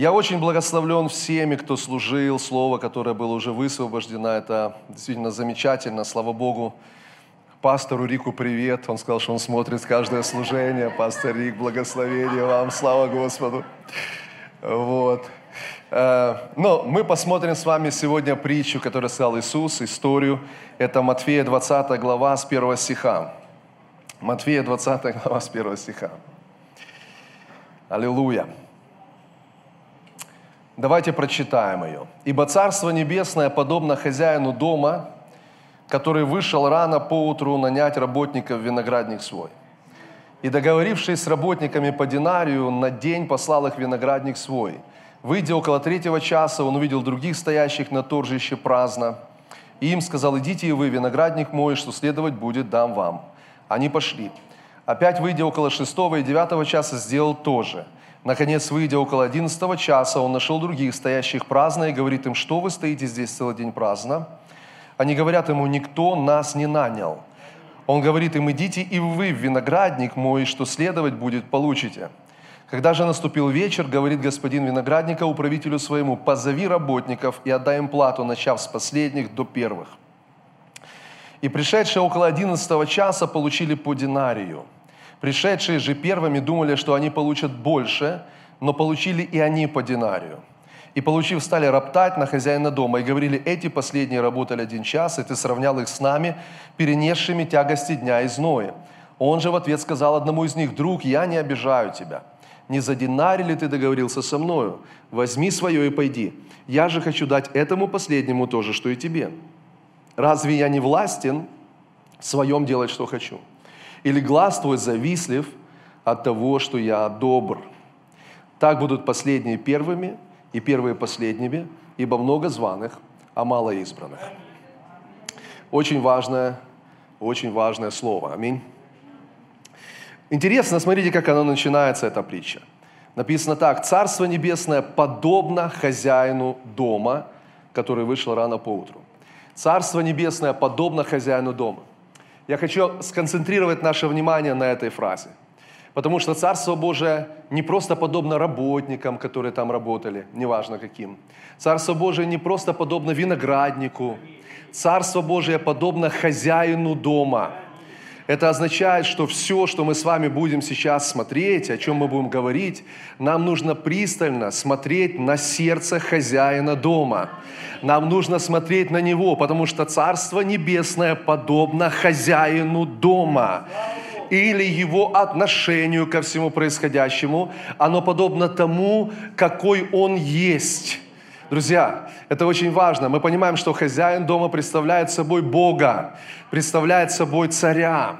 Я очень благословлен всеми, кто служил, слово, которое было уже высвобождено. Это действительно замечательно, слава Богу. Пастору Рику привет. Он сказал, что он смотрит каждое служение. Пастор Рик, благословение вам, слава Господу. Вот. Э, но мы посмотрим с вами сегодня притчу, которую сказал Иисус, историю. Это Матфея 20 глава с 1 стиха. Матфея 20 глава с 1 стиха. Аллилуйя. Давайте прочитаем ее. «Ибо Царство Небесное подобно хозяину дома, который вышел рано поутру нанять работников виноградник свой. И договорившись с работниками по динарию, на день послал их виноградник свой. Выйдя около третьего часа, он увидел других стоящих на торжище праздно. И им сказал, идите и вы, виноградник мой, что следовать будет, дам вам. Они пошли. Опять, выйдя около шестого и девятого часа, сделал то же – Наконец, выйдя около одиннадцатого часа, он нашел других, стоящих праздно, и говорит им, что вы стоите здесь целый день праздно? Они говорят ему, никто нас не нанял. Он говорит им, идите и вы в виноградник мой, что следовать будет, получите. Когда же наступил вечер, говорит господин виноградника управителю своему, позови работников и отдай им плату, начав с последних до первых. И пришедшие около одиннадцатого часа получили по динарию – Пришедшие же первыми думали, что они получат больше, но получили и они по динарию. И получив, стали роптать на хозяина дома и говорили, эти последние работали один час, и ты сравнял их с нами, перенесшими тягости дня и зноя. Он же в ответ сказал одному из них, друг, я не обижаю тебя. Не за динарий ли ты договорился со мною? Возьми свое и пойди. Я же хочу дать этому последнему то же, что и тебе. Разве я не властен в своем делать, что хочу? Или глаз твой завистлив от того, что я добр. Так будут последние первыми и первые последними, ибо много званых, а мало избранных. Очень важное, очень важное слово. Аминь. Интересно, смотрите, как оно начинается, эта притча. Написано так. «Царство небесное подобно хозяину дома, который вышел рано поутру». Царство небесное подобно хозяину дома. Я хочу сконцентрировать наше внимание на этой фразе. Потому что Царство Божие не просто подобно работникам, которые там работали, неважно каким. Царство Божие не просто подобно винограднику. Царство Божие подобно хозяину дома – это означает, что все, что мы с вами будем сейчас смотреть, о чем мы будем говорить, нам нужно пристально смотреть на сердце хозяина дома. Нам нужно смотреть на него, потому что Царство Небесное подобно хозяину дома или его отношению ко всему происходящему, оно подобно тому, какой он есть. Друзья, это очень важно. Мы понимаем, что хозяин дома представляет собой Бога, представляет собой царя.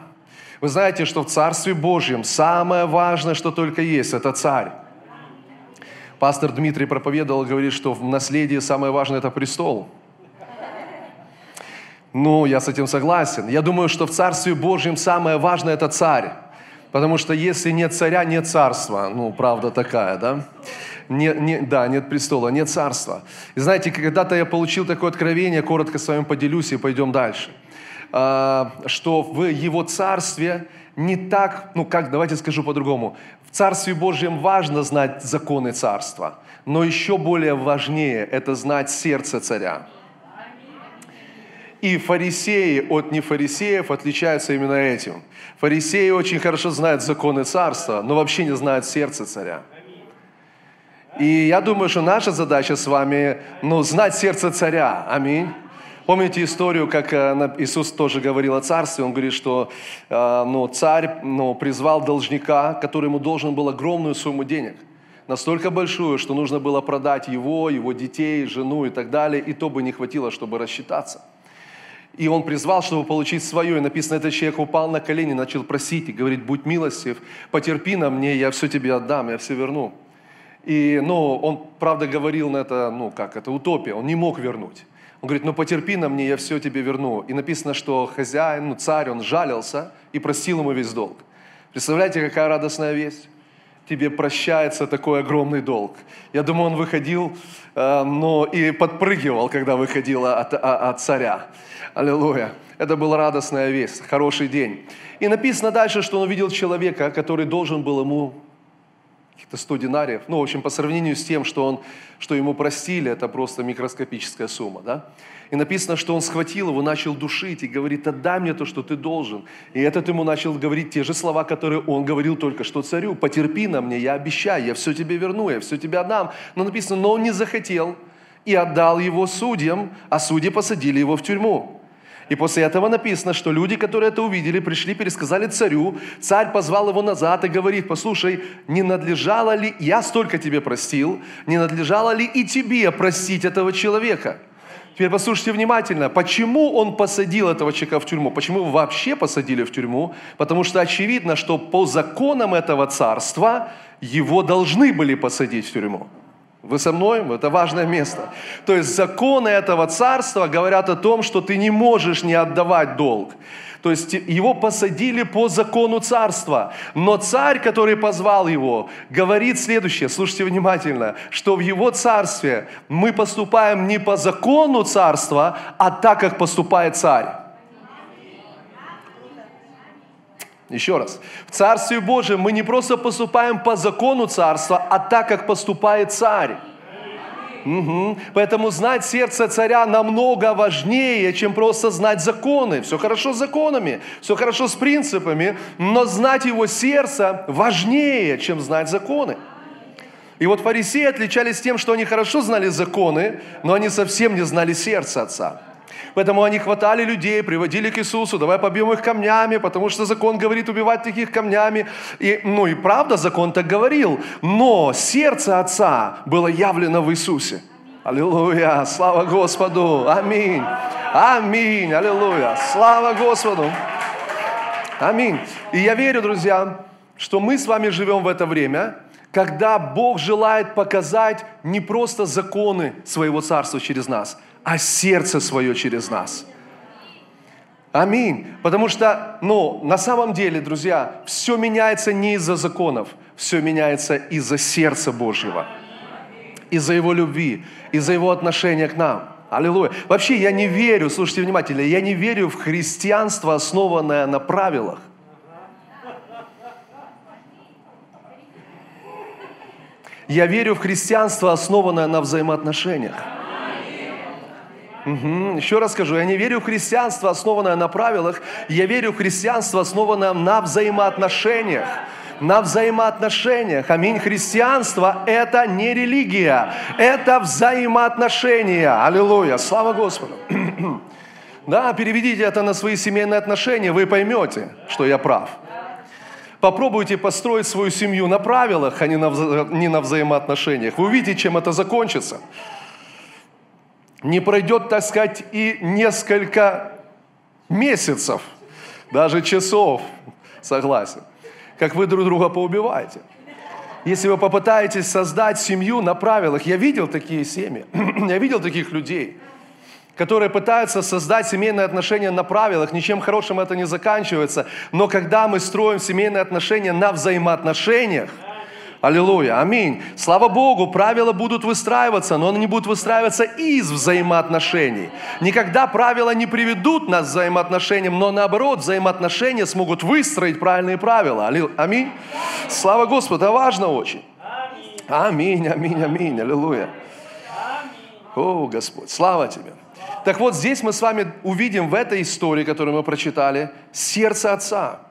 Вы знаете, что в Царстве Божьем самое важное, что только есть, это царь. Пастор Дмитрий проповедовал, говорит, что в наследии самое важное – это престол. Ну, я с этим согласен. Я думаю, что в Царстве Божьем самое важное – это царь. Потому что если нет царя, нет царства. Ну, правда такая, да? Не, не, да, нет престола, нет царства. И знаете, когда-то я получил такое откровение, коротко с вами поделюсь и пойдем дальше. А, что в Его царстве не так, ну как, давайте скажу по-другому. В Царстве Божьем важно знать законы царства, но еще более важнее это знать сердце царя. И фарисеи от нефарисеев отличаются именно этим. Фарисеи очень хорошо знают законы царства, но вообще не знают сердце царя. И я думаю, что наша задача с вами, ну, знать сердце царя. Аминь. Помните историю, как э, Иисус тоже говорил о царстве? Он говорит, что э, ну, царь ну, призвал должника, который ему должен был огромную сумму денег. Настолько большую, что нужно было продать его, его детей, жену и так далее, и то бы не хватило, чтобы рассчитаться. И он призвал, чтобы получить свое. И написано, этот человек упал на колени, начал просить и говорит, будь милостив, потерпи на мне, я все тебе отдам, я все верну. И, ну, он, правда, говорил на это, ну, как, это утопия, он не мог вернуть. Он говорит, ну потерпи на мне, я все тебе верну. И написано, что хозяин, ну, царь, он жалился и простил ему весь долг. Представляете, какая радостная весть? Тебе прощается такой огромный долг. Я думаю, он выходил, э, но и подпрыгивал, когда выходил от, от, от царя. Аллилуйя. Это была радостная весть, хороший день. И написано дальше, что он увидел человека, который должен был ему каких-то 100 динариев. Ну, в общем, по сравнению с тем, что, он, что ему простили, это просто микроскопическая сумма, да? И написано, что он схватил его, начал душить и говорит, отдай мне то, что ты должен. И этот ему начал говорить те же слова, которые он говорил только что царю. Потерпи на мне, я обещаю, я все тебе верну, я все тебе отдам. Но написано, но он не захотел и отдал его судьям, а судьи посадили его в тюрьму. И после этого написано, что люди, которые это увидели, пришли, пересказали царю. Царь позвал его назад и говорит, послушай, не надлежало ли, я столько тебе простил, не надлежало ли и тебе простить этого человека? Теперь послушайте внимательно, почему он посадил этого человека в тюрьму? Почему его вообще посадили в тюрьму? Потому что очевидно, что по законам этого царства его должны были посадить в тюрьму. Вы со мной? Это важное место. То есть законы этого царства говорят о том, что ты не можешь не отдавать долг. То есть его посадили по закону царства. Но царь, который позвал его, говорит следующее, слушайте внимательно, что в его царстве мы поступаем не по закону царства, а так, как поступает царь. Еще раз. В Царстве Божьем мы не просто поступаем по закону Царства, а так, как поступает Царь. Угу. Поэтому знать сердце царя намного важнее, чем просто знать законы. Все хорошо с законами, все хорошо с принципами, но знать его сердце важнее, чем знать законы. И вот фарисеи отличались тем, что они хорошо знали законы, но они совсем не знали сердце Отца. Поэтому они хватали людей, приводили к Иисусу, давай побьем их камнями, потому что закон говорит убивать таких камнями. И, ну и правда, закон так говорил. Но сердце Отца было явлено в Иисусе. Аллилуйя, слава Господу, аминь, аминь, аллилуйя, слава Господу, аминь. И я верю, друзья, что мы с вами живем в это время, когда Бог желает показать не просто законы своего царства через нас – а сердце свое через нас. Аминь. Потому что, ну, на самом деле, друзья, все меняется не из-за законов, все меняется из-за сердца Божьего, из-за Его любви, из-за Его отношения к нам. Аллилуйя. Вообще, я не верю, слушайте внимательно, я не верю в христианство, основанное на правилах. Я верю в христианство, основанное на взаимоотношениях. Угу. Еще раз скажу, я не верю в христианство, основанное на правилах, я верю в христианство, основанное на взаимоотношениях на взаимоотношениях. Аминь. Христианство – это не религия, это взаимоотношения. Аллилуйя. Слава Господу. Да, переведите это на свои семейные отношения, вы поймете, что я прав. Попробуйте построить свою семью на правилах, а не на, не на взаимоотношениях. Вы увидите, чем это закончится не пройдет, так сказать, и несколько месяцев, даже часов, согласен, как вы друг друга поубиваете. Если вы попытаетесь создать семью на правилах, я видел такие семьи, я видел таких людей, которые пытаются создать семейные отношения на правилах, ничем хорошим это не заканчивается. Но когда мы строим семейные отношения на взаимоотношениях – Аллилуйя, аминь. Слава Богу, правила будут выстраиваться, но они будут выстраиваться из взаимоотношений. Никогда правила не приведут нас к взаимоотношениям, но наоборот, взаимоотношения смогут выстроить правильные правила. Аминь. Слава Господу, это важно очень. Аминь, аминь, аминь, аллилуйя. О, Господь, слава Тебе. Так вот, здесь мы с вами увидим в этой истории, которую мы прочитали, сердце Отца –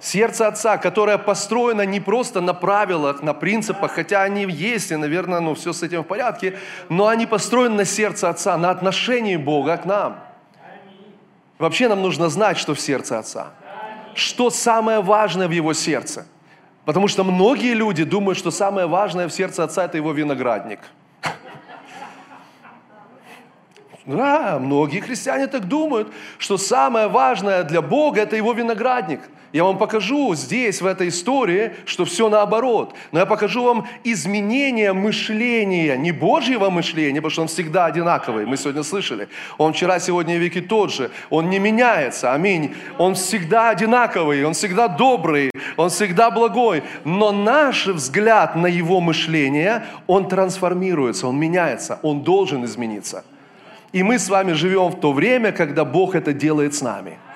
сердце Отца, которое построено не просто на правилах, на принципах, хотя они есть, и, наверное, ну, все с этим в порядке, но они построены на сердце Отца, на отношении Бога к нам. Вообще нам нужно знать, что в сердце Отца. Что самое важное в Его сердце. Потому что многие люди думают, что самое важное в сердце Отца – это Его виноградник. Да, многие христиане так думают, что самое важное для Бога – это Его виноградник – я вам покажу здесь, в этой истории, что все наоборот. Но я покажу вам изменение мышления, не Божьего мышления, потому что он всегда одинаковый. Мы сегодня слышали. Он вчера, сегодня и веки тот же. Он не меняется. Аминь. Он всегда одинаковый, он всегда добрый, он всегда благой. Но наш взгляд на его мышление, он трансформируется, он меняется, он должен измениться. И мы с вами живем в то время, когда Бог это делает с нами –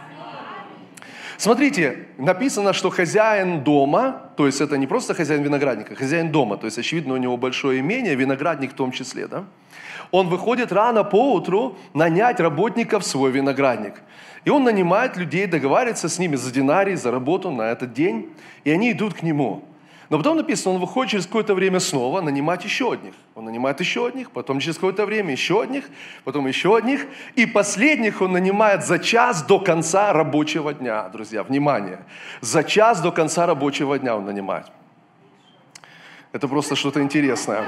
Смотрите, написано, что хозяин дома, то есть это не просто хозяин виноградника, хозяин дома, то есть, очевидно, у него большое имение, виноградник в том числе, да? Он выходит рано по утру нанять работников в свой виноградник. И он нанимает людей, договаривается с ними за динарий, за работу на этот день, и они идут к нему. Но потом написано, он выходит через какое-то время снова нанимать еще одних. Он нанимает еще одних, потом через какое-то время еще одних, потом еще одних. И последних он нанимает за час до конца рабочего дня, друзья, внимание. За час до конца рабочего дня он нанимает. Это просто что-то интересное.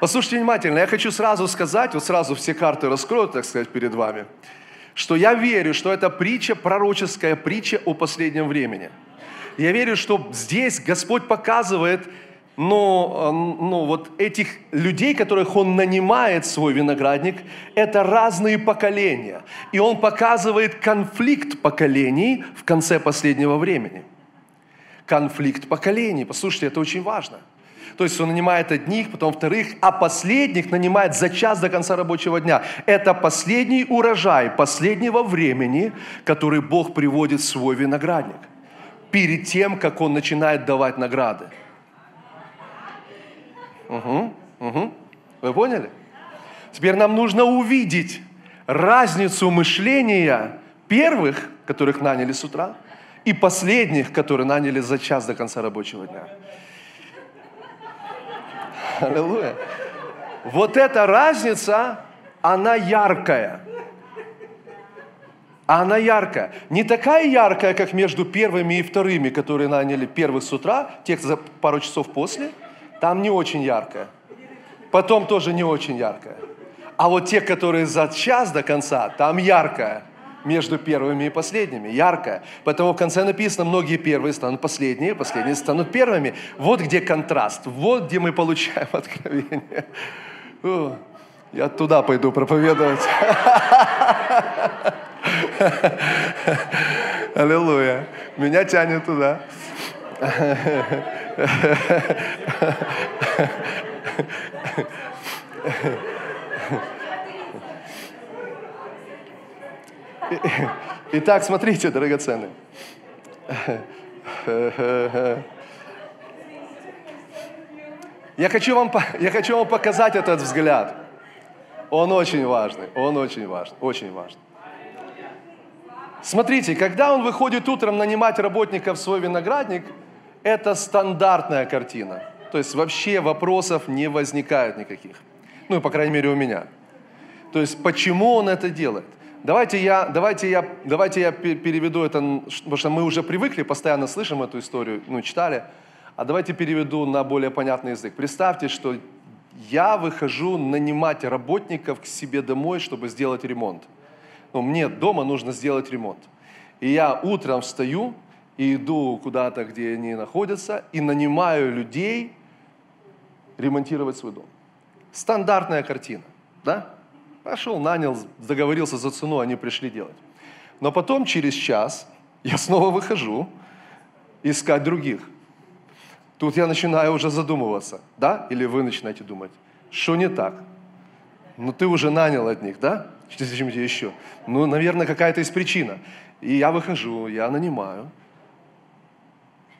Послушайте внимательно, я хочу сразу сказать, вот сразу все карты раскрою, так сказать, перед вами, что я верю, что это притча, пророческая притча о последнем времени – я верю, что здесь Господь показывает, ну, ну, вот этих людей, которых Он нанимает свой виноградник, это разные поколения. И Он показывает конфликт поколений в конце последнего времени. Конфликт поколений. Послушайте, это очень важно. То есть он нанимает одних, потом вторых, а последних нанимает за час до конца рабочего дня. Это последний урожай последнего времени, который Бог приводит в свой виноградник – перед тем, как он начинает давать награды. Угу, угу. Вы поняли? Теперь нам нужно увидеть разницу мышления первых, которых наняли с утра, и последних, которые наняли за час до конца рабочего дня. Аллилуйя. Вот эта разница, она яркая а она яркая. Не такая яркая, как между первыми и вторыми, которые наняли первых с утра, тех за пару часов после. Там не очень яркая. Потом тоже не очень яркая. А вот те, которые за час до конца, там яркая между первыми и последними, яркая. Поэтому в конце написано, многие первые станут последние, последние станут первыми. Вот где контраст, вот где мы получаем откровение. Я туда пойду проповедовать. Аллилуйя. Меня тянет туда. Итак, смотрите, драгоценные. Я хочу, вам, я хочу вам показать этот взгляд. Он очень важный, он очень важный, очень важный. Смотрите, когда он выходит утром нанимать работников в свой виноградник, это стандартная картина. То есть вообще вопросов не возникает никаких. Ну, по крайней мере, у меня. То есть почему он это делает? Давайте я, давайте я, давайте я переведу это, потому что мы уже привыкли, постоянно слышим эту историю, ну, читали. А давайте переведу на более понятный язык. Представьте, что я выхожу нанимать работников к себе домой, чтобы сделать ремонт ну, мне дома нужно сделать ремонт. И я утром встаю и иду куда-то, где они находятся, и нанимаю людей ремонтировать свой дом. Стандартная картина, да? Пошел, нанял, договорился за цену, они пришли делать. Но потом, через час, я снова выхожу искать других. Тут я начинаю уже задумываться, да? Или вы начинаете думать, что не так? Ну, ты уже нанял от них, да? Что-то еще. Ну, наверное, какая-то есть причина. И я выхожу, я нанимаю.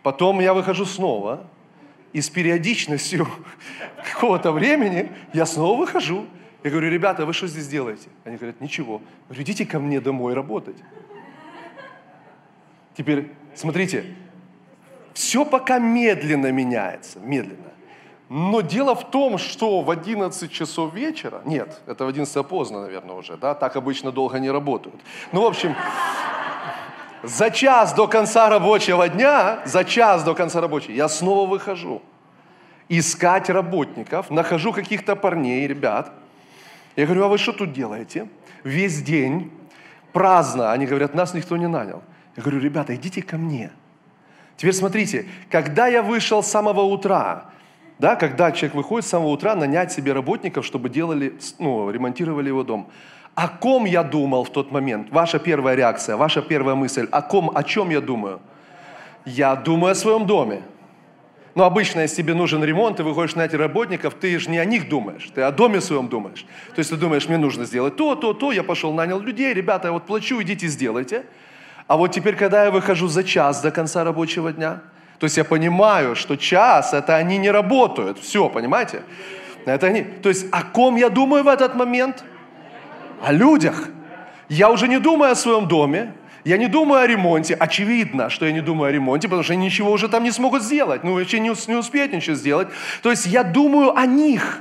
Потом я выхожу снова. И с периодичностью какого-то времени я снова выхожу. Я говорю, ребята, вы что здесь делаете? Они говорят, ничего. Я говорю, идите ко мне домой работать. Теперь, смотрите, все пока медленно меняется, медленно. Но дело в том, что в 11 часов вечера, нет, это в 11 поздно, наверное, уже, да, так обычно долго не работают. Ну, в общем, за час до конца рабочего дня, за час до конца рабочего, я снова выхожу искать работников, нахожу каких-то парней, ребят. Я говорю, а вы что тут делаете? Весь день, праздно. Они говорят, нас никто не нанял. Я говорю, ребята, идите ко мне. Теперь смотрите, когда я вышел с самого утра, да, когда человек выходит с самого утра нанять себе работников, чтобы делали, ну, ремонтировали его дом. О ком я думал в тот момент? Ваша первая реакция, ваша первая мысль. О ком, о чем я думаю? Я думаю о своем доме. Но обычно, если тебе нужен ремонт, ты выходишь на эти работников, ты же не о них думаешь, ты о доме своем думаешь. То есть ты думаешь, мне нужно сделать то, то, то, я пошел, нанял людей, ребята, я вот плачу, идите сделайте. А вот теперь, когда я выхожу за час до конца рабочего дня, то есть я понимаю, что час, это они не работают. Все, понимаете? Это они. То есть о ком я думаю в этот момент? О людях. Я уже не думаю о своем доме, я не думаю о ремонте. Очевидно, что я не думаю о ремонте, потому что они ничего уже там не смогут сделать. Ну, вообще не, не успеют ничего сделать. То есть я думаю о них.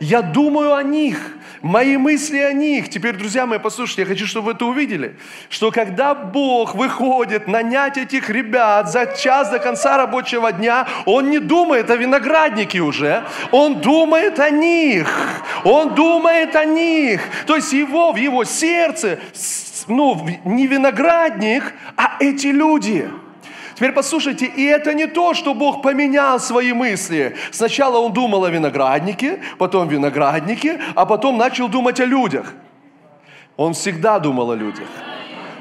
Я думаю о них. Мои мысли о них. Теперь, друзья мои, послушайте, я хочу, чтобы вы это увидели, что когда Бог выходит нанять этих ребят за час до конца рабочего дня, Он не думает о винограднике уже, Он думает о них. Он думает о них. То есть его, в его сердце, ну, не виноградник, а эти люди – Теперь послушайте, и это не то, что Бог поменял свои мысли. Сначала Он думал о винограднике, потом винограднике, а потом начал думать о людях. Он всегда думал о людях.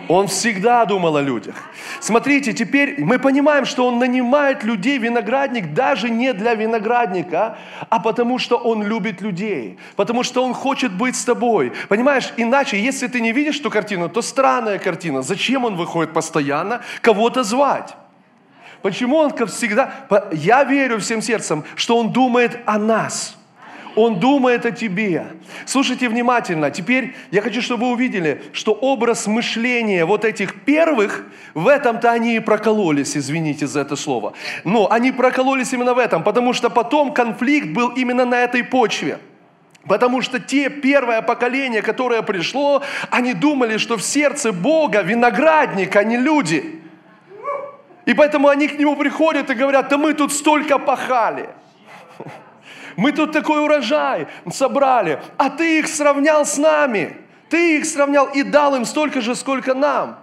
Он всегда думал о людях. Смотрите, теперь мы понимаем, что он нанимает людей, виноградник, даже не для виноградника, а потому что он любит людей, потому что он хочет быть с тобой. Понимаешь, иначе, если ты не видишь эту картину, то странная картина. Зачем он выходит постоянно кого-то звать? Почему он всегда... Я верю всем сердцем, что он думает о нас. Он думает о тебе. Слушайте внимательно. Теперь я хочу, чтобы вы увидели, что образ мышления вот этих первых, в этом-то они и прокололись, извините за это слово. Но они прокололись именно в этом, потому что потом конфликт был именно на этой почве. Потому что те первое поколение, которое пришло, они думали, что в сердце Бога виноградник, а не люди. И поэтому они к нему приходят и говорят, да мы тут столько пахали. Мы тут такой урожай собрали, а ты их сравнял с нами. Ты их сравнял и дал им столько же, сколько нам.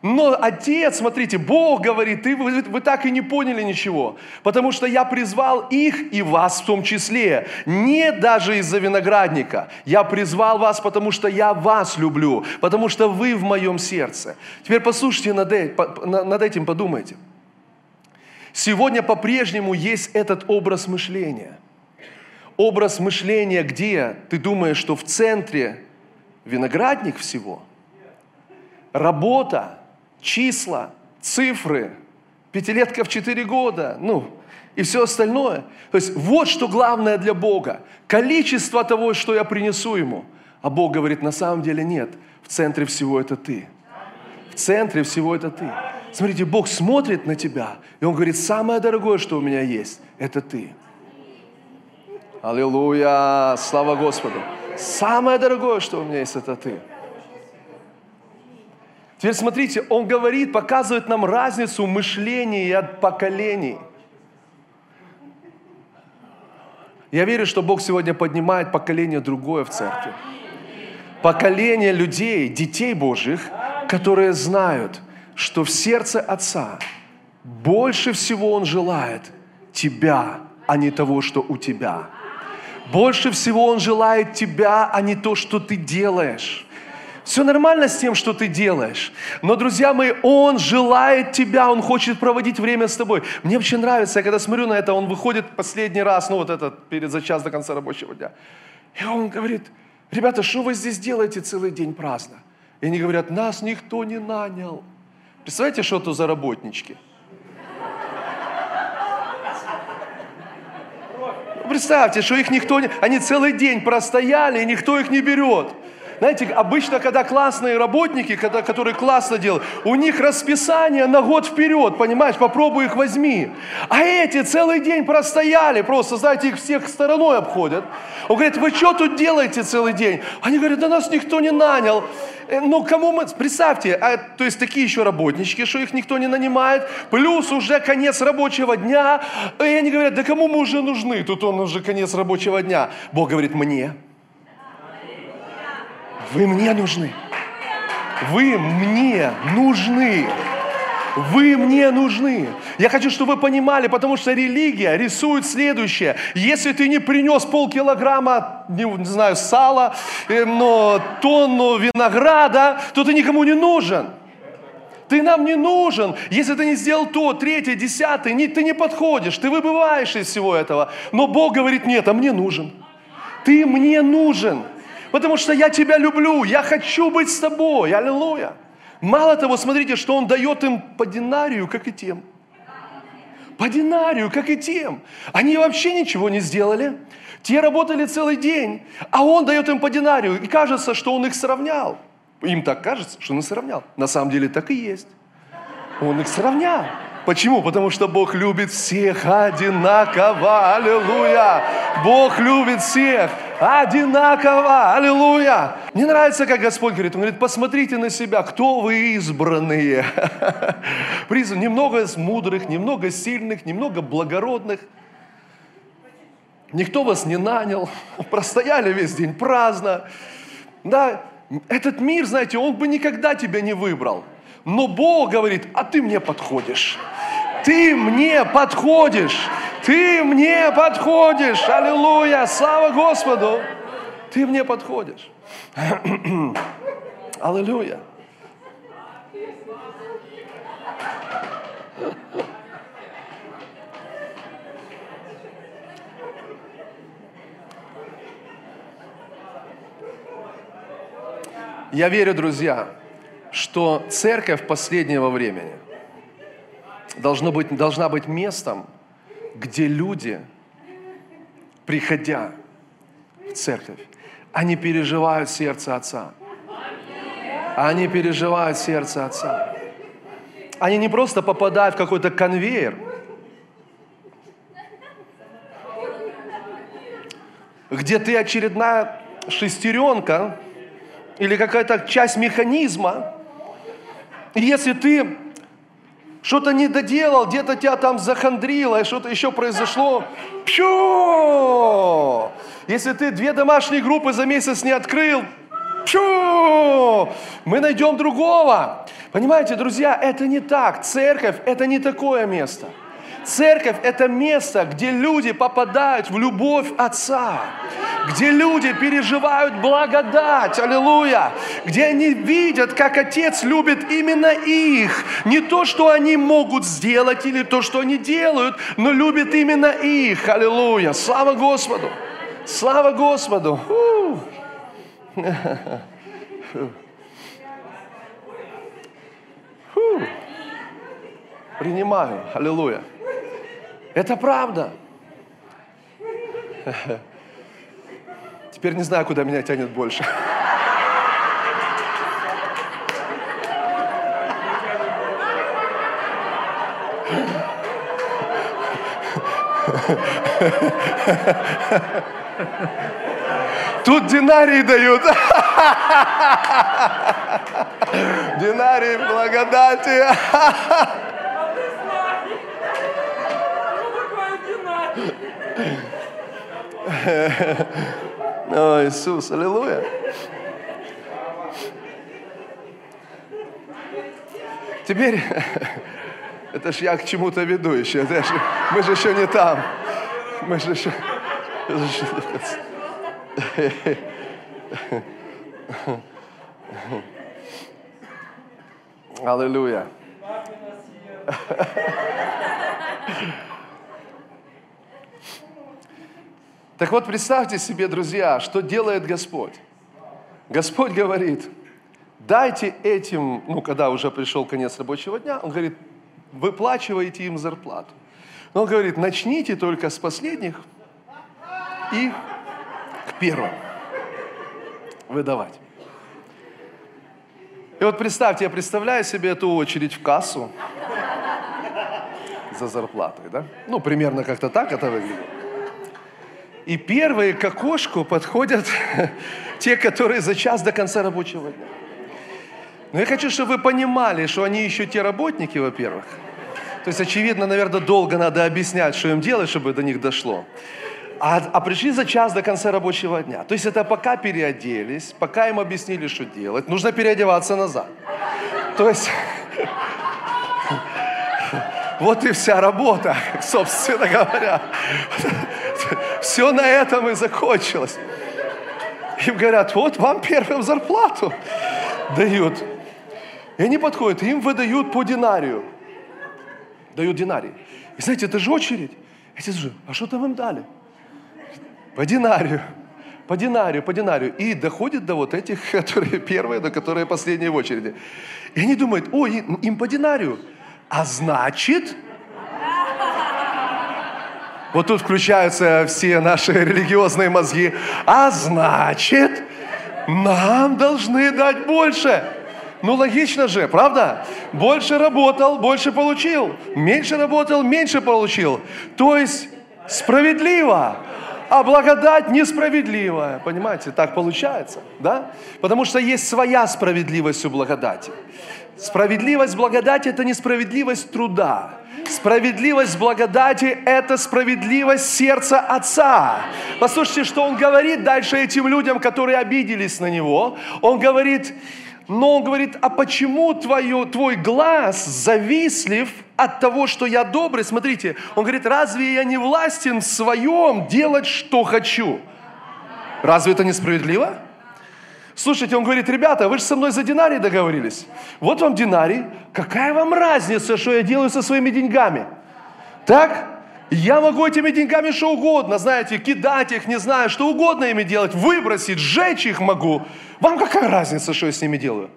Но Отец, смотрите, Бог говорит, ты, вы, вы так и не поняли ничего, потому что я призвал их и вас в том числе, не даже из-за виноградника. Я призвал вас, потому что я вас люблю, потому что вы в моем сердце. Теперь послушайте над, над этим, подумайте. Сегодня по-прежнему есть этот образ мышления. Образ мышления, где ты думаешь, что в центре виноградник всего, работа, числа, цифры, пятилетка в четыре года, ну, и все остальное. То есть вот что главное для Бога. Количество того, что я принесу Ему. А Бог говорит, на самом деле нет. В центре всего это ты. В центре всего это ты. Смотрите, Бог смотрит на тебя, и Он говорит, самое дорогое, что у меня есть, это ты. Аллилуйя! Слава Господу! Самое дорогое, что у меня есть, это ты. Теперь смотрите, он говорит, показывает нам разницу мышления от поколений. Я верю, что Бог сегодня поднимает поколение другое в церкви. Поколение людей, детей Божьих, которые знают, что в сердце Отца больше всего Он желает тебя, а не того, что у тебя. Больше всего Он желает тебя, а не то, что ты делаешь. Все нормально с тем, что ты делаешь. Но, друзья мои, Он желает тебя, Он хочет проводить время с тобой. Мне вообще нравится, я когда смотрю на это, Он выходит последний раз, ну вот этот, перед за час до конца рабочего дня. И Он говорит, ребята, что вы здесь делаете целый день праздно? И они говорят, нас никто не нанял. Представляете, что это за работнички? Представьте, что их никто не... Они целый день простояли, и никто их не берет. Знаете, обычно, когда классные работники, когда, которые классно делают, у них расписание на год вперед, понимаешь, попробуй их возьми. А эти целый день простояли, просто, знаете, их всех стороной обходят. Он говорит, вы что тут делаете целый день? Они говорят, да нас никто не нанял. Э, ну, кому мы... Представьте, а, то есть такие еще работнички, что их никто не нанимает, плюс уже конец рабочего дня. И они говорят, да кому мы уже нужны? Тут он уже конец рабочего дня. Бог говорит, мне. Вы мне нужны. Вы мне нужны. Вы мне нужны. Я хочу, чтобы вы понимали, потому что религия рисует следующее. Если ты не принес полкилограмма, не, не знаю, сала, но тонну винограда, то ты никому не нужен. Ты нам не нужен. Если ты не сделал то, третье, десятое, не, ты не подходишь, ты выбываешь из всего этого. Но Бог говорит, нет, а мне нужен. Ты мне нужен. Потому что я тебя люблю, я хочу быть с тобой. Аллилуйя. Мало того, смотрите, что он дает им по динарию, как и тем. По динарию, как и тем. Они вообще ничего не сделали. Те работали целый день, а он дает им по динарию. И кажется, что он их сравнял. Им так кажется, что он их сравнял. На самом деле так и есть. Он их сравнял. Почему? Потому что Бог любит всех одинаково. Аллилуйя! Бог любит всех одинаково. Аллилуйя! Мне нравится, как Господь говорит. Он говорит, посмотрите на себя, кто вы избранные. Призван немного мудрых, немного сильных, немного благородных. Никто вас не нанял. Простояли весь день праздно. Да, этот мир, знаете, он бы никогда тебя не выбрал. Но Бог говорит, а ты мне подходишь. Ты мне подходишь. Ты мне подходишь. Аллилуйя. Слава Господу. Ты мне подходишь. Аллилуйя. Я верю, друзья, что церковь последнего времени должно быть, должна быть местом, где люди, приходя в церковь, они переживают сердце Отца. Они переживают сердце Отца. Они не просто попадают в какой-то конвейер, где ты очередная шестеренка или какая-то часть механизма, если ты что-то не доделал, где-то тебя там захандрило, и что-то еще произошло, пью! Если ты две домашние группы за месяц не открыл, пью! Мы найдем другого. Понимаете, друзья, это не так. Церковь – это не такое место – Церковь – это место, где люди попадают в любовь Отца, где люди переживают благодать, аллилуйя, где они видят, как Отец любит именно их. Не то, что они могут сделать или то, что они делают, но любит именно их, аллилуйя. Слава Господу! Слава Господу! Принимаю. Аллилуйя. Это правда. Теперь не знаю, куда меня тянет больше. Тут динарии дают. Динарии благодати. О, Иисус, аллилуйя. Теперь, это ж я к чему-то веду еще. Же, мы же еще не там. Мы же еще... Аллилуйя. Так вот, представьте себе, друзья, что делает Господь. Господь говорит, дайте этим, ну, когда уже пришел конец рабочего дня, Он говорит, выплачивайте им зарплату. Но Он говорит, начните только с последних и к первым выдавать. И вот представьте, я представляю себе эту очередь в кассу за зарплатой, да? Ну, примерно как-то так это выглядит. И первые к окошку подходят те, которые за час до конца рабочего дня. Но я хочу, чтобы вы понимали, что они еще те работники, во-первых. То есть, очевидно, наверное, долго надо объяснять, что им делать, чтобы до них дошло. А, а пришли за час до конца рабочего дня. То есть это пока переоделись, пока им объяснили, что делать, нужно переодеваться назад. То есть вот и вся работа, собственно говоря. Все на этом и закончилось. Им говорят, вот вам первым зарплату дают. И они подходят, им выдают по динарию. Дают динарий. И знаете, это же очередь. Я тебе а что там им дали? По динарию. по динарию, по динарию. И доходит до вот этих, которые первые, до которые последние в очереди. И они думают, ой, им по динарию. А значит, вот тут включаются все наши религиозные мозги. А значит, нам должны дать больше. Ну, логично же, правда? Больше работал, больше получил. Меньше работал, меньше получил. То есть справедливо. А благодать несправедливая. Понимаете, так получается, да? Потому что есть своя справедливость у благодати. Справедливость благодати – это не справедливость труда. Справедливость благодати – это справедливость сердца Отца. Послушайте, что Он говорит дальше этим людям, которые обиделись на Него. Он говорит, но Он говорит, а почему твое, твой глаз завистлив от того, что я добрый? Смотрите, Он говорит, разве я не властен в своем делать, что хочу? Разве это несправедливо? Слушайте, он говорит, ребята, вы же со мной за динарий договорились. Вот вам динарий. Какая вам разница, что я делаю со своими деньгами? Так? Я могу этими деньгами что угодно, знаете, кидать их, не знаю, что угодно ими делать, выбросить, сжечь их могу. Вам какая разница, что я с ними делаю?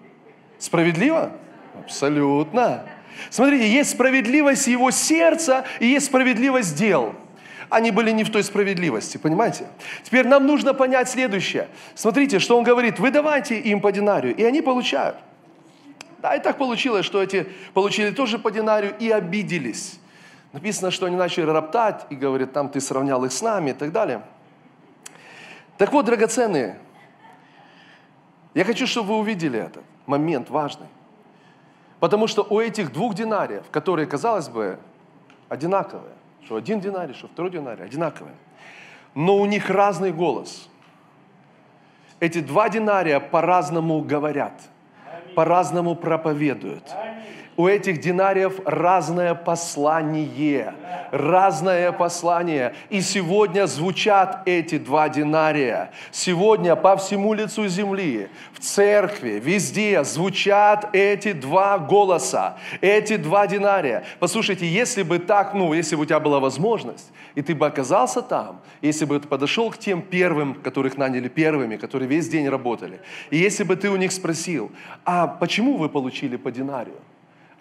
Справедливо? Абсолютно. Смотрите, есть справедливость его сердца и есть справедливость дел они были не в той справедливости, понимаете? Теперь нам нужно понять следующее. Смотрите, что он говорит, вы давайте им по динарию, и они получают. Да, и так получилось, что эти получили тоже по динарию и обиделись. Написано, что они начали роптать и говорят, там ты сравнял их с нами и так далее. Так вот, драгоценные, я хочу, чтобы вы увидели этот момент важный. Потому что у этих двух динариев, которые, казалось бы, одинаковые, что один динарий, что второй динарий, одинаковые. Но у них разный голос. Эти два динария по-разному говорят, по-разному проповедуют у этих динариев разное послание. Разное послание. И сегодня звучат эти два динария. Сегодня по всему лицу земли, в церкви, везде звучат эти два голоса, эти два динария. Послушайте, если бы так, ну, если бы у тебя была возможность, и ты бы оказался там, если бы ты подошел к тем первым, которых наняли первыми, которые весь день работали, и если бы ты у них спросил, а почему вы получили по динарию?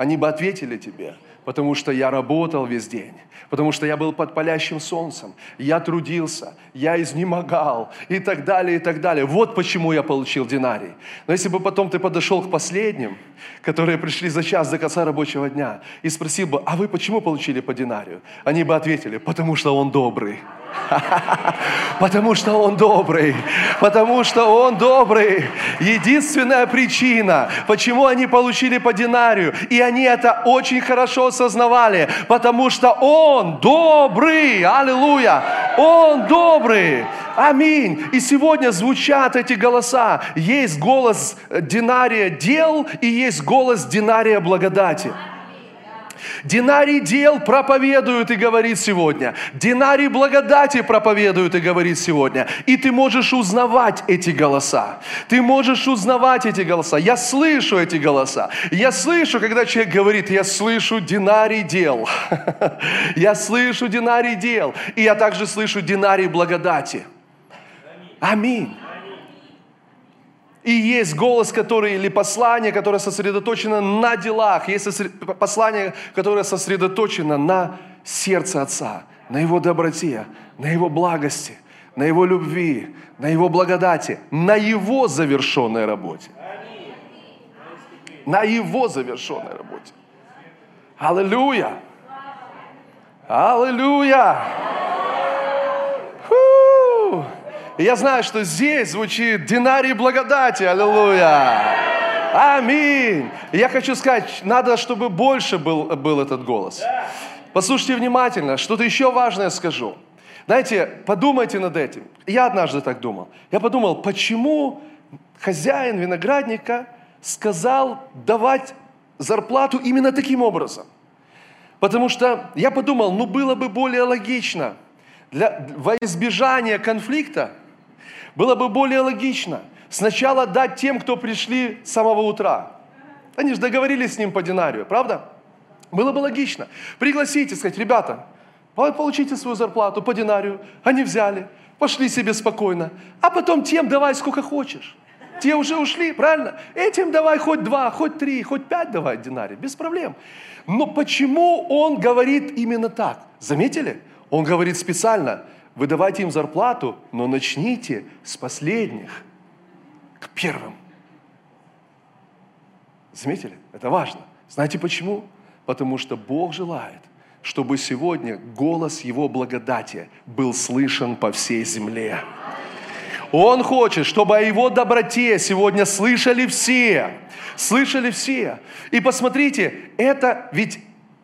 Они бы ответили тебе, потому что я работал весь день, потому что я был под палящим солнцем, я трудился, я изнемогал и так далее, и так далее. Вот почему я получил динарий. Но если бы потом ты подошел к последним, которые пришли за час до конца рабочего дня, и спросил бы, а вы почему получили по динарию? Они бы ответили, потому что он добрый. Потому что Он добрый. Потому что Он добрый. Единственная причина, почему они получили по динарию, и они это очень хорошо осознавали, потому что Он добрый. Аллилуйя. Он добрый. Аминь. И сегодня звучат эти голоса. Есть голос динария дел и есть голос динария благодати. Динарий дел проповедуют и говорит сегодня. Динарий благодати проповедуют и говорит сегодня. И ты можешь узнавать эти голоса. Ты можешь узнавать эти голоса. Я слышу эти голоса. Я слышу, когда человек говорит, я слышу динарий дел. Я слышу динарий дел. И я также слышу динарий благодати. Аминь. И есть голос, который, или послание, которое сосредоточено на делах. Есть послание, которое сосредоточено на сердце Отца, на Его доброте, на Его благости, на Его любви, на Его благодати, на Его завершенной работе. На Его завершенной работе. Аллилуйя! Аллилуйя! Я знаю, что здесь звучит динарий благодати. Аллилуйя. Аминь. Я хочу сказать, надо, чтобы больше был, был этот голос. Послушайте внимательно, что-то еще важное скажу. Знаете, подумайте над этим. Я однажды так думал. Я подумал, почему хозяин виноградника сказал давать зарплату именно таким образом? Потому что я подумал, ну было бы более логично для, во избежание конфликта было бы более логично сначала дать тем, кто пришли с самого утра. Они же договорились с ним по динарию, правда? Было бы логично. Пригласите, сказать, ребята, получите свою зарплату по динарию. Они взяли, пошли себе спокойно. А потом тем давай сколько хочешь. Те уже ушли, правильно? Этим давай хоть два, хоть три, хоть пять давай динарий, без проблем. Но почему он говорит именно так? Заметили? Он говорит специально, вы давайте им зарплату, но начните с последних к первым. Заметили? Это важно. Знаете почему? Потому что Бог желает, чтобы сегодня голос Его благодати был слышен по всей земле. Он хочет, чтобы о Его доброте сегодня слышали все. Слышали все. И посмотрите, это ведь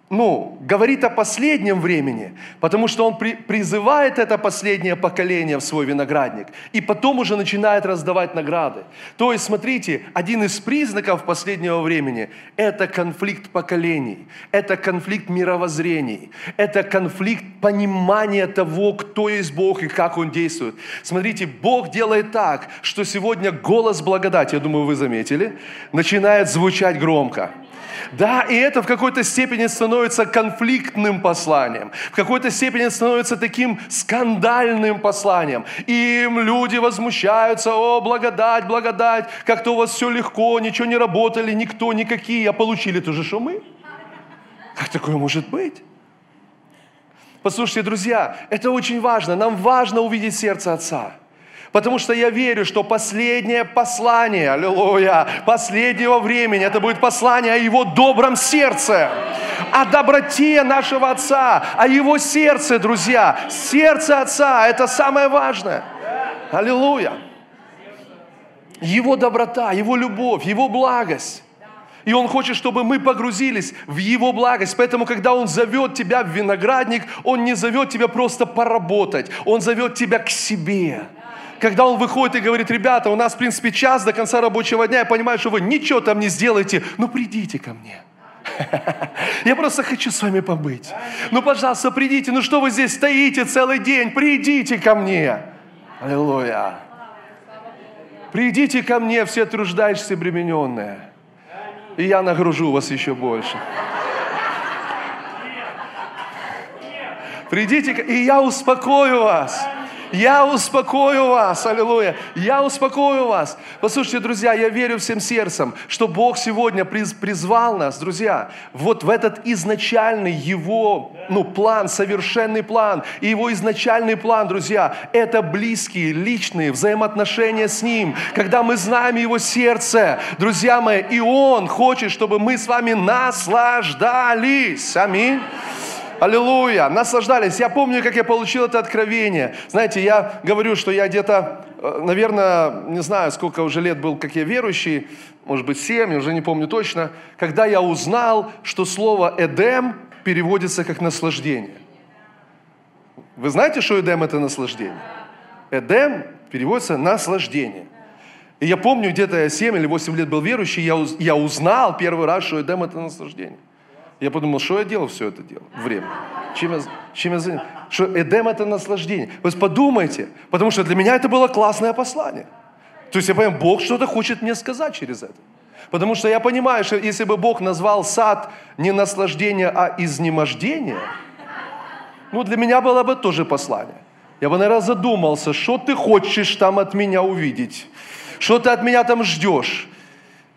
ну, говорит о последнем времени, потому что он при, призывает это последнее поколение в свой виноградник, и потом уже начинает раздавать награды. То есть, смотрите, один из признаков последнего времени – это конфликт поколений, это конфликт мировоззрений, это конфликт понимания того, кто есть Бог и как Он действует. Смотрите, Бог делает так, что сегодня голос благодати, я думаю, вы заметили, начинает звучать громко. Да, и это в какой-то степени становится конфликтным посланием, в какой-то степени становится таким скандальным посланием. Им люди возмущаются, о, благодать, благодать, как-то у вас все легко, ничего не работали, никто, никакие, а получили то же, что мы. Как такое может быть? Послушайте, друзья, это очень важно. Нам важно увидеть сердце Отца. Потому что я верю, что последнее послание, аллилуйя, последнего времени, это будет послание о Его добром сердце, о доброте нашего Отца, о Его сердце, друзья. Сердце Отца – это самое важное. Аллилуйя. Его доброта, Его любовь, Его благость. И Он хочет, чтобы мы погрузились в Его благость. Поэтому, когда Он зовет тебя в виноградник, Он не зовет тебя просто поработать. Он зовет тебя к себе когда он выходит и говорит, ребята, у нас, в принципе, час до конца рабочего дня, я понимаю, что вы ничего там не сделаете, ну придите ко мне. Я просто хочу с вами побыть. Ну, пожалуйста, придите. Ну, что вы здесь стоите целый день? Придите ко мне. Аллилуйя. Придите ко мне, все труждающиеся и бремененные. И я нагружу вас еще больше. Придите, и я успокою вас. Я успокою вас, аллилуйя. Я успокою вас. Послушайте, друзья, я верю всем сердцем, что Бог сегодня призвал нас, друзья, вот в этот изначальный Его ну, план, совершенный план. И Его изначальный план, друзья, это близкие, личные взаимоотношения с Ним. Когда мы знаем Его сердце, друзья мои, и Он хочет, чтобы мы с вами наслаждались. Аминь. Аллилуйя, наслаждались. Я помню, как я получил это откровение. Знаете, я говорю, что я где-то, э, наверное, не знаю, сколько уже лет был, как я верующий, может быть, семь, уже не помню точно, когда я узнал, что слово «эдем» переводится как «наслаждение». Вы знаете, что «эдем» – это наслаждение? «Эдем» переводится «наслаждение». И я помню, где-то я 7 или 8 лет был верующий, я, я узнал первый раз, что «эдем» – это наслаждение. Я подумал, что я делал все это дело, время. Чем я, чем я занят? Что Эдем – это наслаждение. Вы подумайте, потому что для меня это было классное послание. То есть я понимаю, Бог что-то хочет мне сказать через это. Потому что я понимаю, что если бы Бог назвал сад не наслаждение, а изнемождение, ну для меня было бы тоже послание. Я бы, наверное, задумался, что ты хочешь там от меня увидеть, что ты от меня там ждешь.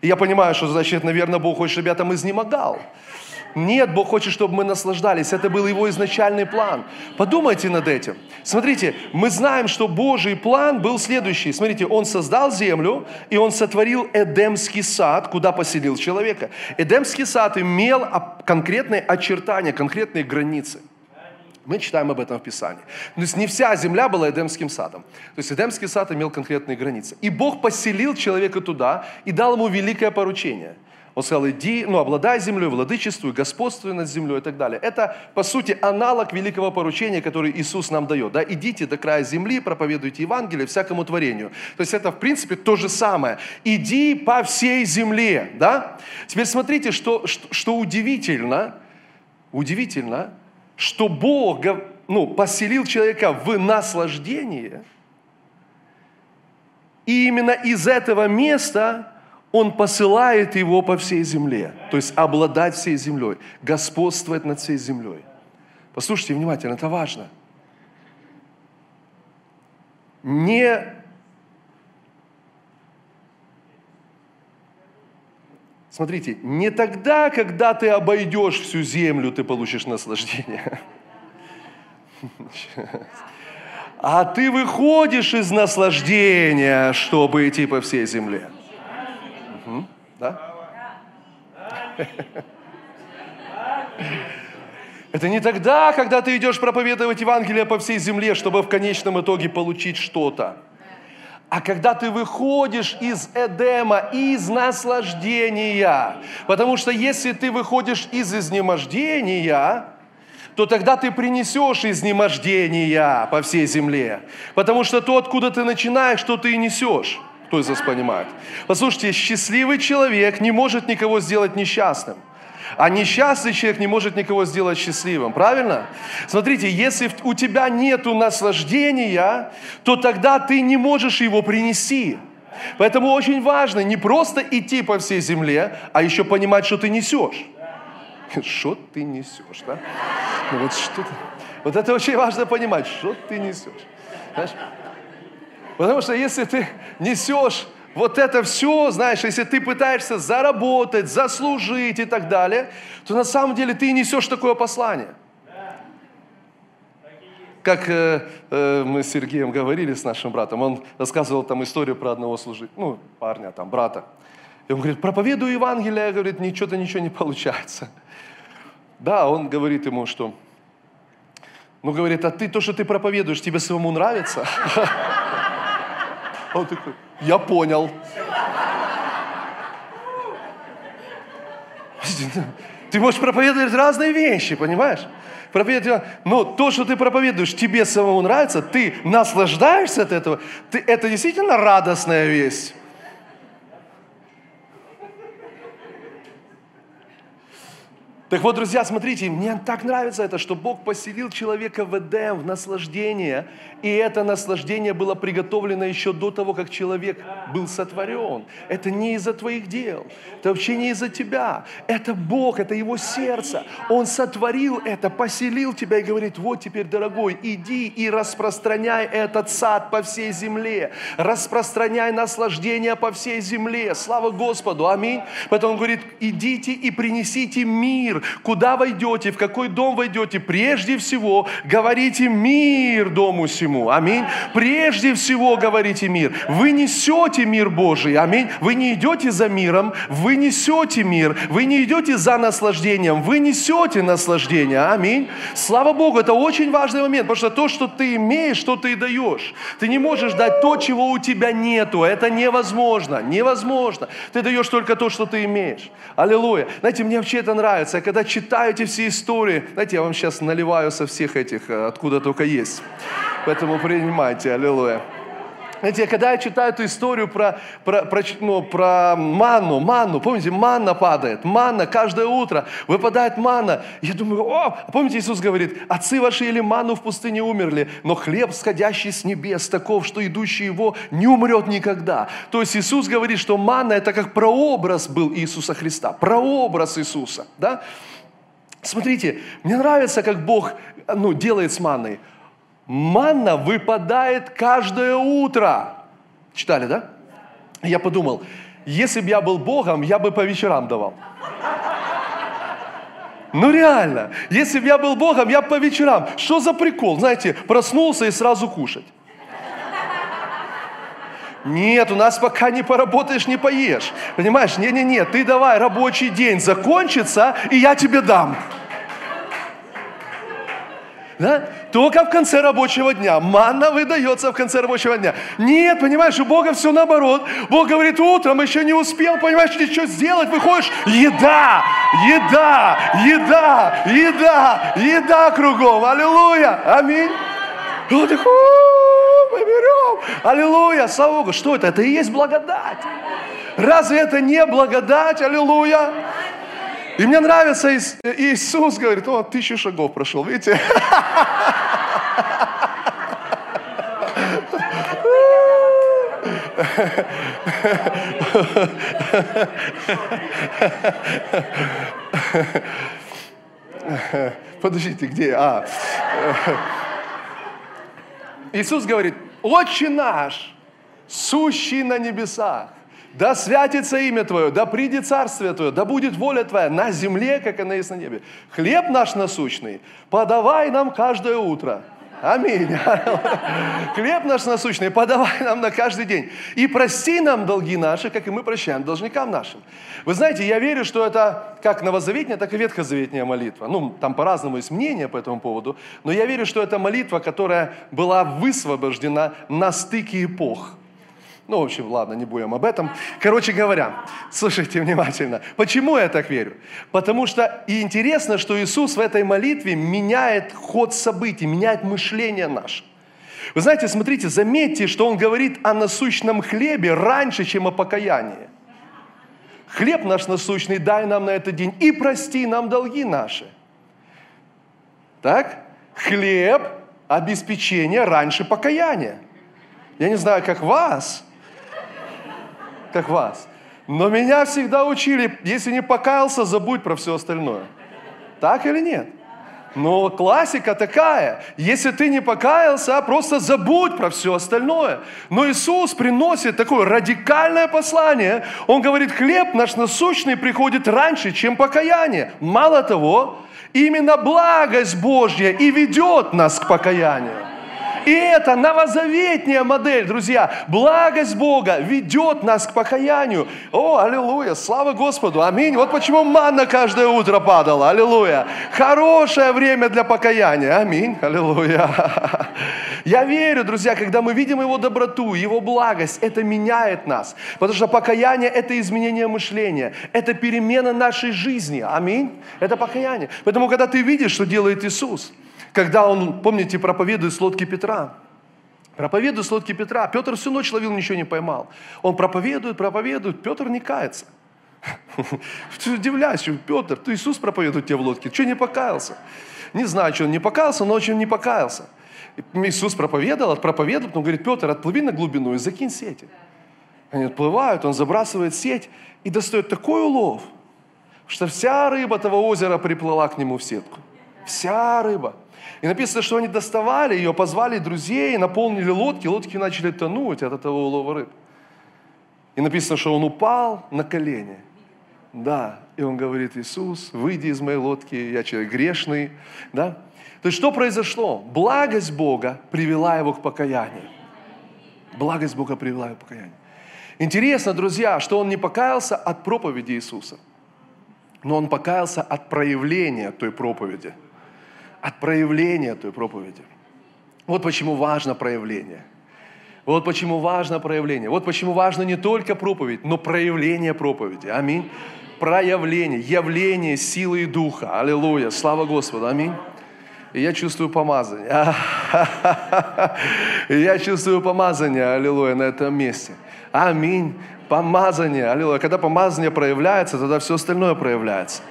И я понимаю, что, значит, наверное, Бог хочет, чтобы я там изнемогал. Нет, Бог хочет, чтобы мы наслаждались. Это был Его изначальный план. Подумайте над этим. Смотрите, мы знаем, что Божий план был следующий. Смотрите, Он создал землю, и Он сотворил Эдемский сад, куда поселил человека. Эдемский сад имел конкретные очертания, конкретные границы. Мы читаем об этом в Писании. То есть не вся земля была Эдемским садом. То есть Эдемский сад имел конкретные границы. И Бог поселил человека туда и дал ему великое поручение – он сказал, иди, ну, обладай землей, владычествуй, господствуй над землей и так далее. Это, по сути, аналог великого поручения, который Иисус нам дает. Да? Идите до края земли, проповедуйте Евангелие всякому творению. То есть это, в принципе, то же самое. Иди по всей земле. Да? Теперь смотрите, что, что, что удивительно, удивительно, что Бог ну, поселил человека в наслаждение, и именно из этого места он посылает его по всей земле, то есть обладать всей землей, господствовать над всей землей. Послушайте внимательно, это важно. не Смотрите, не тогда, когда ты обойдешь всю землю, ты получишь наслаждение. А ты выходишь из наслаждения, чтобы идти по всей земле. Да? Это не тогда, когда ты идешь проповедовать Евангелие по всей земле, чтобы в конечном итоге получить что-то. А когда ты выходишь из Эдема, из наслаждения. Потому что если ты выходишь из изнемождения, то тогда ты принесешь изнемождения по всей земле. Потому что то, откуда ты начинаешь, что ты и несешь. Кто из вас понимает? Послушайте, счастливый человек не может никого сделать несчастным. А несчастный человек не может никого сделать счастливым. Правильно? Смотрите, если у тебя нет наслаждения, то тогда ты не можешь его принести. Поэтому очень важно не просто идти по всей земле, а еще понимать, что ты несешь. Что ты несешь, да? Ну вот что ты... Вот это очень важно понимать, что ты несешь. Знаешь? Потому что если ты несешь вот это все, знаешь, если ты пытаешься заработать, заслужить и так далее, то на самом деле ты несешь такое послание. Как э, э, мы с Сергеем говорили с нашим братом, он рассказывал там историю про одного служителя, ну, парня, там, брата. И он говорит, проповедую Евангелие, говорит, ничего-то ничего не получается. Да, он говорит ему, что, ну, говорит, а ты, то, что ты проповедуешь, тебе самому нравится? Он такой, я понял. Ты можешь проповедовать разные вещи, понимаешь? Проповедовать, но то, что ты проповедуешь, тебе самому нравится, ты наслаждаешься от этого, ты, это действительно радостная весть. Так вот, друзья, смотрите, мне так нравится это, что Бог поселил человека в Эдем, в наслаждение. И это наслаждение было приготовлено еще до того, как человек был сотворен. Это не из-за твоих дел, это вообще не из-за тебя. Это Бог, это Его сердце. Он сотворил это, поселил тебя и говорит, вот теперь, дорогой, иди и распространяй этот сад по всей земле. Распространяй наслаждение по всей земле. Слава Господу, аминь. Поэтому он говорит, идите и принесите мир Куда войдете, в какой дом войдете, прежде всего говорите мир дому всему. Аминь. Прежде всего говорите мир. Вы несете мир Божий. Аминь. Вы не идете за миром, вы несете мир. Вы не идете за наслаждением, вы несете наслаждение. Аминь. Слава Богу, это очень важный момент, потому что то, что ты имеешь, что ты и даешь. Ты не можешь дать то, чего у тебя нету. Это невозможно. Невозможно. Ты даешь только то, что ты имеешь. Аллилуйя. Знаете, мне вообще это нравится когда читаю эти все истории, знаете, я вам сейчас наливаю со всех этих, э, откуда только есть. Поэтому принимайте, аллилуйя. Знаете, когда я читаю эту историю про, про, про, ну, про манну, манну, помните, манна падает, манна каждое утро, выпадает манна. Я думаю, о, помните, Иисус говорит, отцы ваши ели манну в пустыне умерли, но хлеб, сходящий с небес, таков, что идущий его не умрет никогда. То есть Иисус говорит, что манна это как прообраз был Иисуса Христа, прообраз Иисуса, да? Смотрите, мне нравится, как Бог ну, делает с манной. Манна выпадает каждое утро. Читали, да? Я подумал, если бы я был Богом, я бы по вечерам давал. Ну реально, если бы я был Богом, я бы по вечерам. Что за прикол? Знаете, проснулся и сразу кушать. Нет, у нас пока не поработаешь, не поешь. Понимаешь? Не-не-не, ты давай, рабочий день закончится, и я тебе дам. Да? Только в конце рабочего дня. Манна выдается в конце рабочего дня. Нет, понимаешь, у Бога все наоборот. Бог говорит, утром еще не успел, понимаешь, что сделать, выходишь, еда, еда, еда, еда, еда кругом. Аллилуйя. Аминь. Он такой, мы берем. Аллилуйя, слава Богу. Что это? Это и есть благодать. Разве это не благодать? Аллилуйя. И мне нравится, Иисус говорит, о, тысячу шагов прошел, видите? Подождите, где? А. Иисус говорит, Отче наш, сущий на небесах, да святится имя Твое, да придет царствие Твое, да будет воля Твоя на земле, как она есть на небе. Хлеб наш насущный подавай нам каждое утро. Аминь. Хлеб наш насущный подавай нам на каждый день. И прости нам долги наши, как и мы прощаем должникам нашим. Вы знаете, я верю, что это как новозаветняя, так и ветхозаветняя молитва. Ну, там по-разному есть мнение по этому поводу, но я верю, что это молитва, которая была высвобождена на стыке эпох. Ну, в общем, ладно, не будем об этом. Короче говоря, слушайте внимательно. Почему я так верю? Потому что и интересно, что Иисус в этой молитве меняет ход событий, меняет мышление наше. Вы знаете, смотрите, заметьте, что Он говорит о насущном хлебе раньше, чем о покаянии. Хлеб наш насущный дай нам на этот день и прости нам долги наши. Так? Хлеб, обеспечение раньше покаяния. Я не знаю, как вас, как вас. Но меня всегда учили, если не покаялся, забудь про все остальное. Так или нет? Но классика такая, если ты не покаялся, просто забудь про все остальное. Но Иисус приносит такое радикальное послание. Он говорит, хлеб наш насущный приходит раньше, чем покаяние. Мало того, именно благость Божья и ведет нас к покаянию. И это новозаветняя модель, друзья. Благость Бога ведет нас к покаянию. О, аллилуйя, слава Господу, аминь. Вот почему манна каждое утро падала, аллилуйя. Хорошее время для покаяния, аминь, аллилуйя. Я верю, друзья, когда мы видим Его доброту, Его благость, это меняет нас. Потому что покаяние – это изменение мышления, это перемена нашей жизни, аминь. Это покаяние. Поэтому, когда ты видишь, что делает Иисус – когда он, помните, проповедует с лодки Петра. Проповедует с лодки Петра. Петр всю ночь ловил, ничего не поймал. Он проповедует, проповедует, Петр не кается. Удивляюсь, Петр, ты Иисус проповедует тебе в лодке, что не покаялся? Не знаю, что он не покаялся, но очень не покаялся. Иисус проповедовал, проповедовал, он говорит, Петр, отплыви на глубину и закинь сети. Они отплывают, он забрасывает сеть и достает такой улов, что вся рыба того озера приплыла к нему в сетку. Вся рыба. И написано, что они доставали ее, позвали друзей, наполнили лодки, лодки начали тонуть от этого улова рыб. И написано, что он упал на колени. Да, и он говорит, Иисус, выйди из моей лодки, я человек грешный. Да? То есть что произошло? Благость Бога привела его к покаянию. Благость Бога привела его к покаянию. Интересно, друзья, что он не покаялся от проповеди Иисуса, но он покаялся от проявления той проповеди – от проявления той проповеди. Вот почему важно проявление. Вот почему важно проявление. Вот почему важно не только проповедь, но проявление проповеди. Аминь. Проявление, явление силы и духа. Аллилуйя. Слава Господу. Аминь. Я чувствую помазание. Я чувствую помазание, аллилуйя, на этом месте. Аминь. Помазание, аллилуйя. Когда помазание проявляется, тогда все остальное проявляется.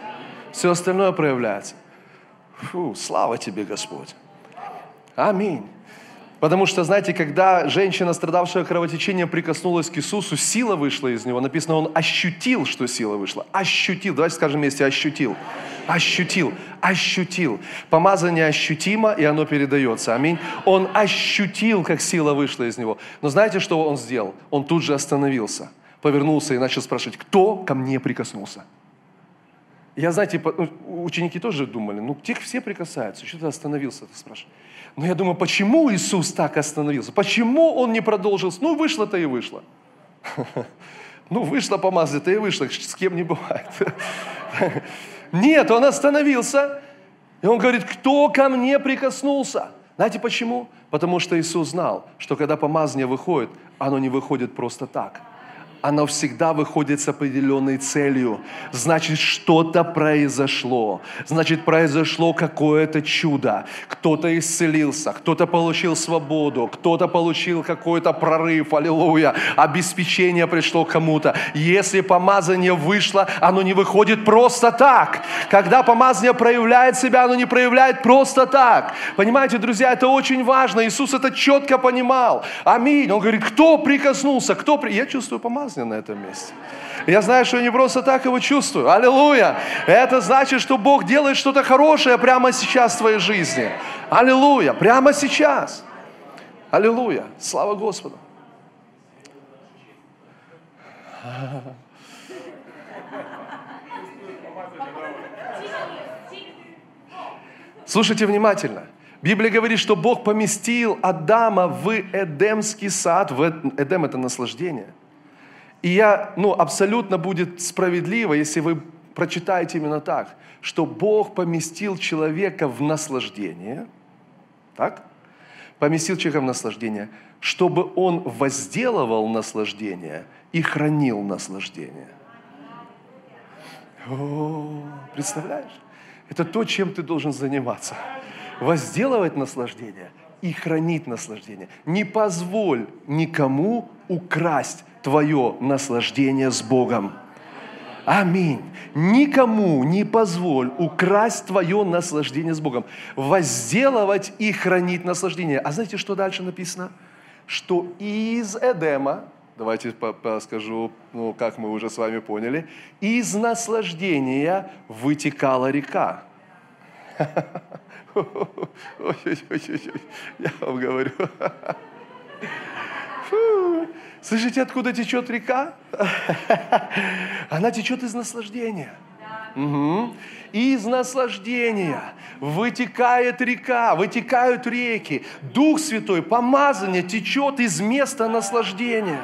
Все остальное проявляется. Фу, слава тебе, Господь. Аминь. Потому что, знаете, когда женщина, страдавшая кровотечением, прикоснулась к Иисусу, сила вышла из него. Написано, он ощутил, что сила вышла. Ощутил. Давайте скажем вместе, ощутил. Ощутил. Ощутил. Помазание ощутимо, и оно передается. Аминь. Он ощутил, как сила вышла из него. Но знаете, что он сделал? Он тут же остановился, повернулся и начал спрашивать, кто ко мне прикоснулся? Я, знаете, ну, ученики тоже думали, ну, тех все прикасаются, что ты остановился, ты спрашиваешь. Но я думаю, почему Иисус так остановился? Почему Он не продолжил? Ну, вышло-то и вышло. Ну, вышло помазать-то и вышло, с кем не бывает. Нет, Он остановился, и Он говорит, кто ко мне прикоснулся? Знаете почему? Потому что Иисус знал, что когда помазание выходит, оно не выходит просто так – оно всегда выходит с определенной целью. Значит, что-то произошло. Значит, произошло какое-то чудо. Кто-то исцелился, кто-то получил свободу, кто-то получил какой-то прорыв, аллилуйя. Обеспечение пришло кому-то. Если помазание вышло, оно не выходит просто так. Когда помазание проявляет себя, оно не проявляет просто так. Понимаете, друзья, это очень важно. Иисус это четко понимал. Аминь. Он говорит, кто прикоснулся, кто... При... Я чувствую помазание помазание на этом месте. Я знаю, что я не просто так его чувствую. Аллилуйя. Это значит, что Бог делает что-то хорошее прямо сейчас в твоей жизни. Аллилуйя. Прямо сейчас. Аллилуйя! Слава Господу! Слушайте внимательно. Библия говорит, что Бог поместил Адама в Эдемский сад. В Эдем – это наслаждение. И я, ну, абсолютно будет справедливо, если вы прочитаете именно так, что Бог поместил человека в наслаждение, так? Поместил человека в наслаждение, чтобы он возделывал наслаждение и хранил наслаждение. О, представляешь? Это то, чем ты должен заниматься. Возделывать наслаждение и хранить наслаждение. Не позволь никому украсть твое наслаждение с Богом. Аминь. Никому не позволь украсть твое наслаждение с Богом. Возделывать и хранить наслаждение. А знаете, что дальше написано? Что из Эдема, давайте скажу, ну, как мы уже с вами поняли, из наслаждения вытекала река. Я вам говорю. Слышите, откуда течет река? Она течет из наслаждения. Угу. Из наслаждения вытекает река, вытекают реки. Дух Святой, помазание течет из места наслаждения.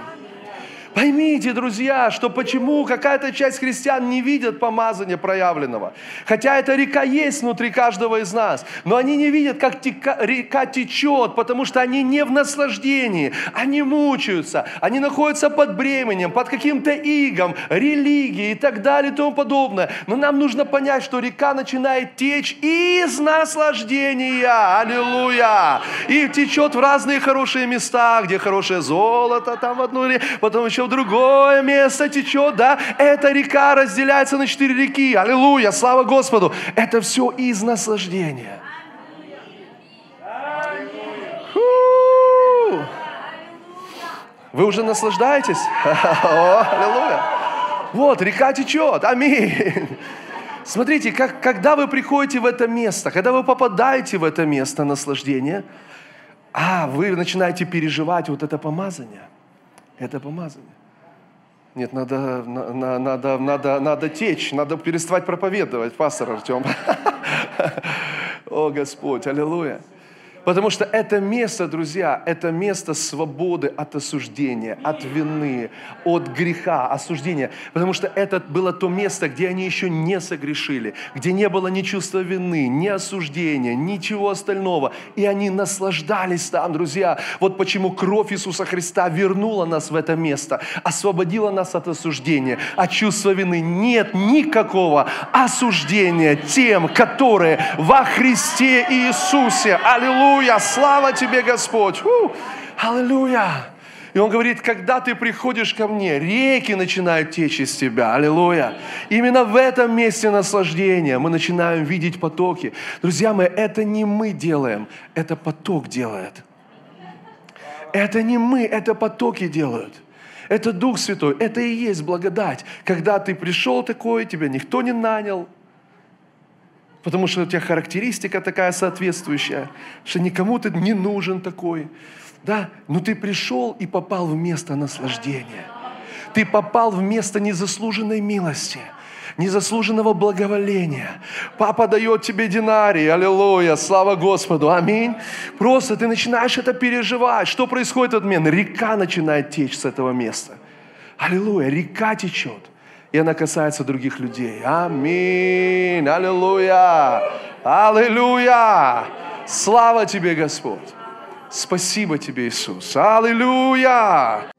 Поймите, друзья, что почему какая-то часть христиан не видят помазания проявленного. Хотя эта река есть внутри каждого из нас. Но они не видят, как тека, река течет, потому что они не в наслаждении. Они мучаются. Они находятся под бременем, под каким-то игом, религией и так далее и тому подобное. Но нам нужно понять, что река начинает течь из наслаждения. Аллилуйя! И течет в разные хорошие места, где хорошее золото, там в одну, потом еще в другое место течет, да, эта река разделяется на четыре реки, аллилуйя, слава Господу, это все из наслаждения. Вы уже наслаждаетесь? аллилуйя. Вот, река течет, аминь. Смотрите, как, когда вы приходите в это место, когда вы попадаете в это место наслаждения, а, вы начинаете переживать вот это помазание. Это помазание. Нет, надо, на, надо, надо, надо течь, надо переставать проповедовать, пастор Артем. О, Господь, аллилуйя. Потому что это место, друзья, это место свободы от осуждения, от вины, от греха, осуждения. Потому что это было то место, где они еще не согрешили, где не было ни чувства вины, ни осуждения, ничего остального. И они наслаждались там, друзья. Вот почему кровь Иисуса Христа вернула нас в это место, освободила нас от осуждения, от чувства вины. Нет никакого осуждения тем, которые во Христе Иисусе. Аллилуйя! Аллилуйя! Слава тебе, Господь! Аллилуйя! И он говорит, когда ты приходишь ко мне, реки начинают течь из тебя. Аллилуйя. Именно в этом месте наслаждения мы начинаем видеть потоки. Друзья мои, это не мы делаем, это поток делает. Это не мы, это потоки делают. Это Дух Святой, это и есть благодать. Когда ты пришел такой, тебя никто не нанял, потому что у тебя характеристика такая соответствующая, что никому ты не нужен такой. Да, но ты пришел и попал в место наслаждения. Ты попал в место незаслуженной милости незаслуженного благоволения. Папа дает тебе динарий, аллилуйя, слава Господу, аминь. Просто ты начинаешь это переживать. Что происходит в этот момент? Река начинает течь с этого места. Аллилуйя, река течет и она касается других людей. Аминь. Аллилуйя. Аллилуйя. Слава тебе, Господь. Спасибо тебе, Иисус. Аллилуйя.